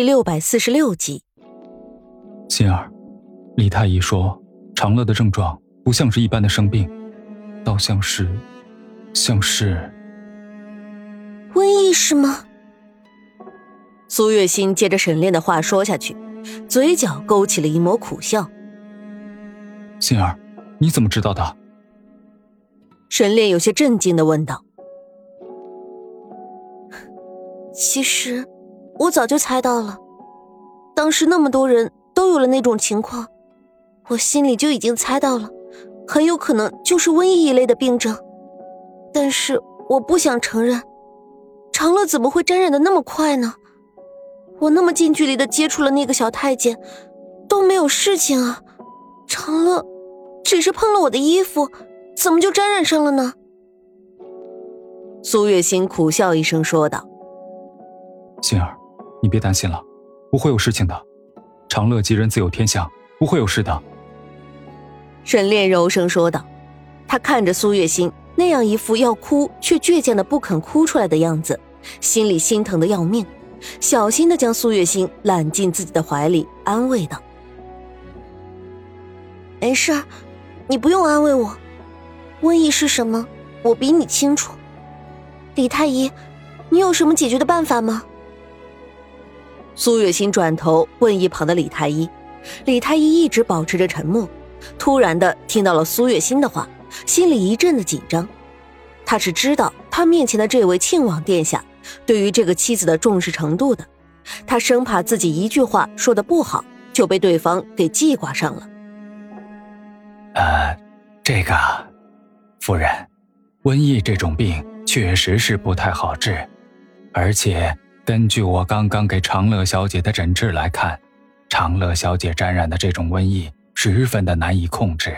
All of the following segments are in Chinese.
第六百四十六集。心儿，李太医说，长乐的症状不像是一般的生病，倒像是，像是瘟疫是吗？苏月心接着沈炼的话说下去，嘴角勾起了一抹苦笑。心儿，你怎么知道的？沈炼有些震惊的问道。其实，我早就猜到了。当时那么多人都有了那种情况，我心里就已经猜到了，很有可能就是瘟疫一类的病症。但是我不想承认，长乐怎么会沾染的那么快呢？我那么近距离的接触了那个小太监，都没有事情啊。长乐只是碰了我的衣服，怎么就沾染上了呢？苏月心苦笑一声说道。心儿，你别担心了，不会有事情的。长乐吉人自有天相，不会有事的。沈炼柔声说道。他看着苏月心那样一副要哭却倔强的不肯哭出来的样子，心里心疼的要命，小心的将苏月心揽进自己的怀里，安慰道：“没事，你不用安慰我。瘟疫是什么，我比你清楚。李太医，你有什么解决的办法吗？”苏月心转头问一旁的李太医，李太医一直保持着沉默，突然的听到了苏月心的话，心里一阵的紧张。他是知道他面前的这位庆王殿下对于这个妻子的重视程度的，他生怕自己一句话说的不好就被对方给记挂上了。呃，这个，夫人，瘟疫这种病确实是不太好治，而且。根据我刚刚给长乐小姐的诊治来看，长乐小姐沾染的这种瘟疫十分的难以控制，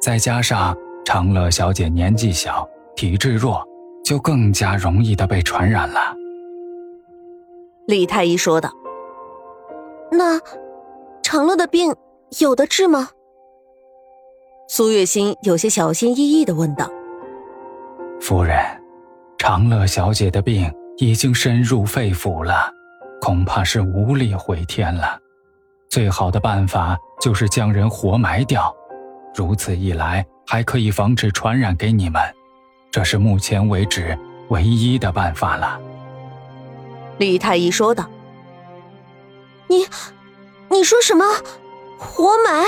再加上长乐小姐年纪小，体质弱，就更加容易的被传染了。李太医说道：“那长乐的病有的治吗？”苏月心有些小心翼翼的问道：“夫人，长乐小姐的病。”已经深入肺腑了，恐怕是无力回天了。最好的办法就是将人活埋掉，如此一来还可以防止传染给你们。这是目前为止唯一的办法了。”李太医说道。“你，你说什么？活埋？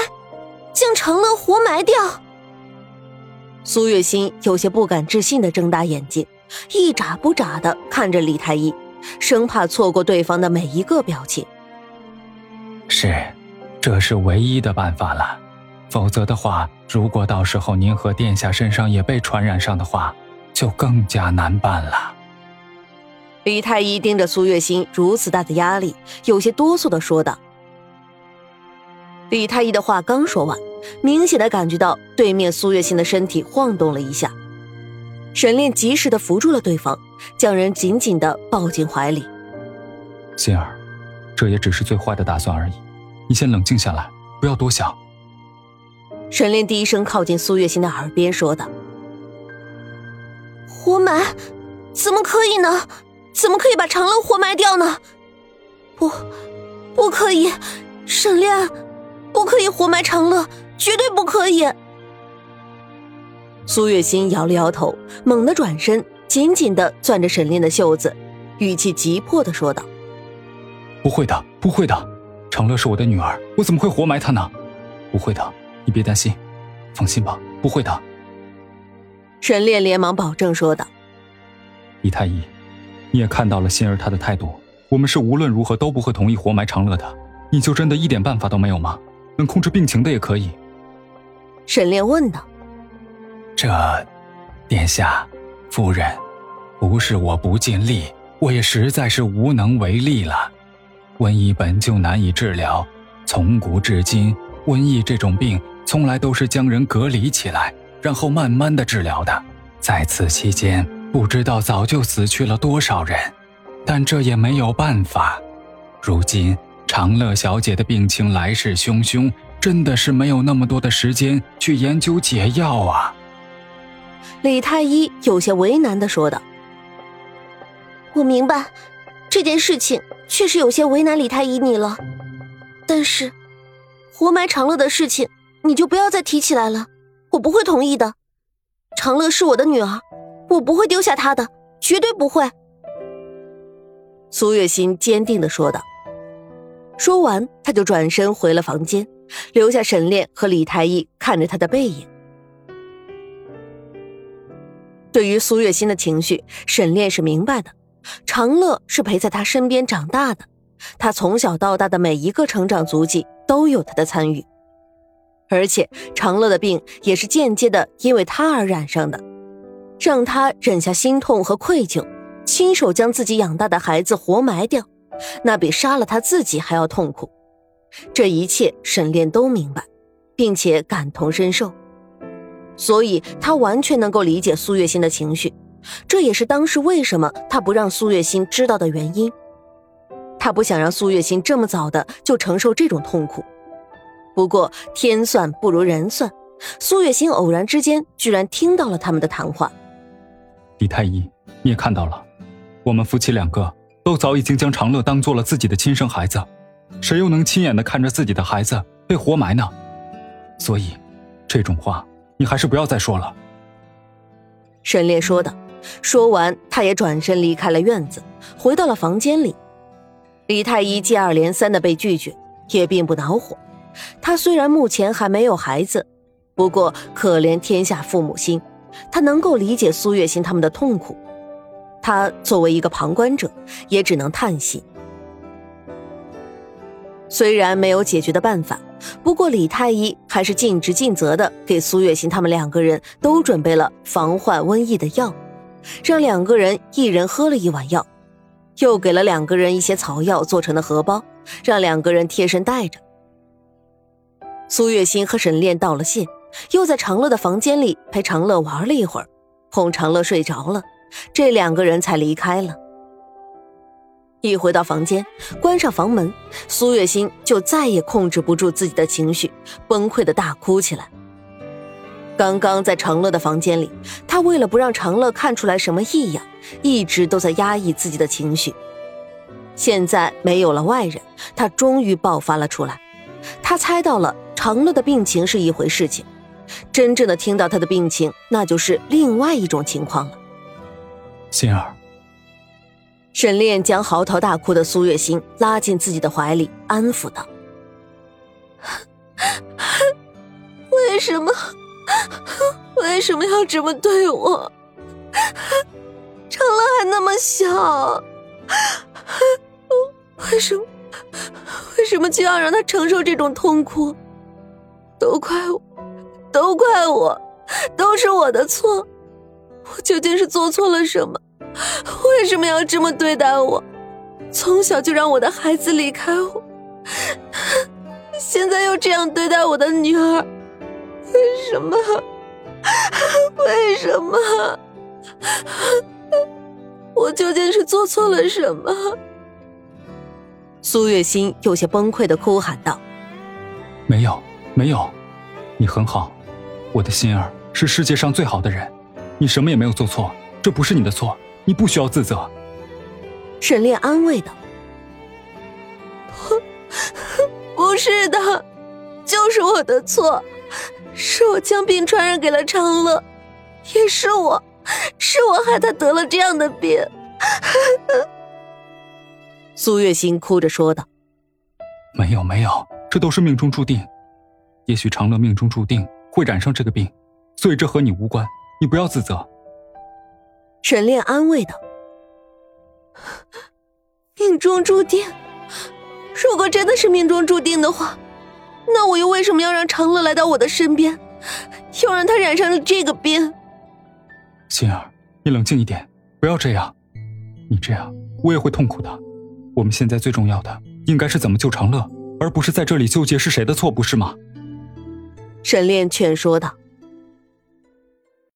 将长乐活埋掉？”苏月心有些不敢置信的睁大眼睛。一眨不眨的看着李太医，生怕错过对方的每一个表情。是，这是唯一的办法了。否则的话，如果到时候您和殿下身上也被传染上的话，就更加难办了。李太医盯着苏月心如此大的压力，有些哆嗦的说道。李太医的话刚说完，明显的感觉到对面苏月心的身体晃动了一下。沈炼及时的扶住了对方，将人紧紧的抱进怀里。心儿，这也只是最坏的打算而已，你先冷静下来，不要多想。沈炼低声靠近苏月心的耳边说道：“活埋？怎么可以呢？怎么可以把长乐活埋掉呢？不，不可以！沈炼，不可以活埋长乐，绝对不可以！”苏月心摇了摇头，猛地转身，紧紧的攥着沈炼的袖子，语气急迫的说道：“不会的，不会的，长乐是我的女儿，我怎么会活埋她呢？不会的，你别担心，放心吧，不会的。”沈炼连忙保证说道：“李太医，你也看到了心儿她的态度，我们是无论如何都不会同意活埋长乐的，你就真的一点办法都没有吗？能控制病情的也可以。”沈炼问道。这，殿下，夫人，不是我不尽力，我也实在是无能为力了。瘟疫本就难以治疗，从古至今，瘟疫这种病从来都是将人隔离起来，然后慢慢的治疗的。在此期间，不知道早就死去了多少人，但这也没有办法。如今长乐小姐的病情来势汹汹，真的是没有那么多的时间去研究解药啊。李太医有些为难的说道：“我明白，这件事情确实有些为难李太医你了。但是，活埋长乐的事情，你就不要再提起来了，我不会同意的。长乐是我的女儿，我不会丢下她的，绝对不会。苏月心坚定的说道。说完，他就转身回了房间，留下沈炼和李太医看着他的背影。对于苏月心的情绪，沈炼是明白的。长乐是陪在他身边长大的，他从小到大的每一个成长足迹都有他的参与，而且长乐的病也是间接的因为他而染上的，让他忍下心痛和愧疚，亲手将自己养大的孩子活埋掉。那比杀了他自己还要痛苦，这一切沈炼都明白，并且感同身受，所以他完全能够理解苏月心的情绪，这也是当时为什么他不让苏月心知道的原因。他不想让苏月心这么早的就承受这种痛苦。不过天算不如人算，苏月心偶然之间居然听到了他们的谈话。李太医，你也看到了，我们夫妻两个。都早已经将长乐当做了自己的亲生孩子，谁又能亲眼的看着自己的孩子被活埋呢？所以，这种话你还是不要再说了。”沈烈说道。说完，他也转身离开了院子，回到了房间里。李太医接二连三的被拒绝，也并不恼火。他虽然目前还没有孩子，不过可怜天下父母心，他能够理解苏月心他们的痛苦。他作为一个旁观者，也只能叹息。虽然没有解决的办法，不过李太医还是尽职尽责的给苏月心他们两个人都准备了防患瘟疫的药，让两个人一人喝了一碗药，又给了两个人一些草药做成的荷包，让两个人贴身带着。苏月心和沈炼道了谢，又在长乐的房间里陪长乐玩了一会儿，哄长乐睡着了。这两个人才离开了。一回到房间，关上房门，苏月心就再也控制不住自己的情绪，崩溃的大哭起来。刚刚在长乐的房间里，他为了不让长乐看出来什么异样，一直都在压抑自己的情绪。现在没有了外人，他终于爆发了出来。他猜到了长乐的病情是一回事情，真正的听到他的病情，那就是另外一种情况了。心儿，沈炼将嚎啕大哭的苏月心拉进自己的怀里，安抚道：“为什么，为什么要这么对我？长乐还那么小，为什么，为什么就要让他承受这种痛苦？都怪我，都怪我，都是我的错。我究竟是做错了什么？”为什么要这么对待我？从小就让我的孩子离开我，现在又这样对待我的女儿，为什么？为什么？我究竟是做错了什么？苏月心有些崩溃的哭喊道：“没有，没有，你很好，我的心儿是世界上最好的人，你什么也没有做错，这不是你的错。”你不需要自责，沈炼安慰道：“不，不是的，就是我的错，是我将病传染给了长乐，也是我，是我害他得了这样的病。”苏月心哭着说道：“没有，没有，这都是命中注定。也许长乐命中注定会染上这个病，所以这和你无关，你不要自责。”沈炼安慰道：“命中注定，如果真的是命中注定的话，那我又为什么要让长乐来到我的身边，又让他染上了这个病？”心儿，你冷静一点，不要这样。你这样，我也会痛苦的。我们现在最重要的，应该是怎么救长乐，而不是在这里纠结是谁的错，不是吗？沈炼劝说道。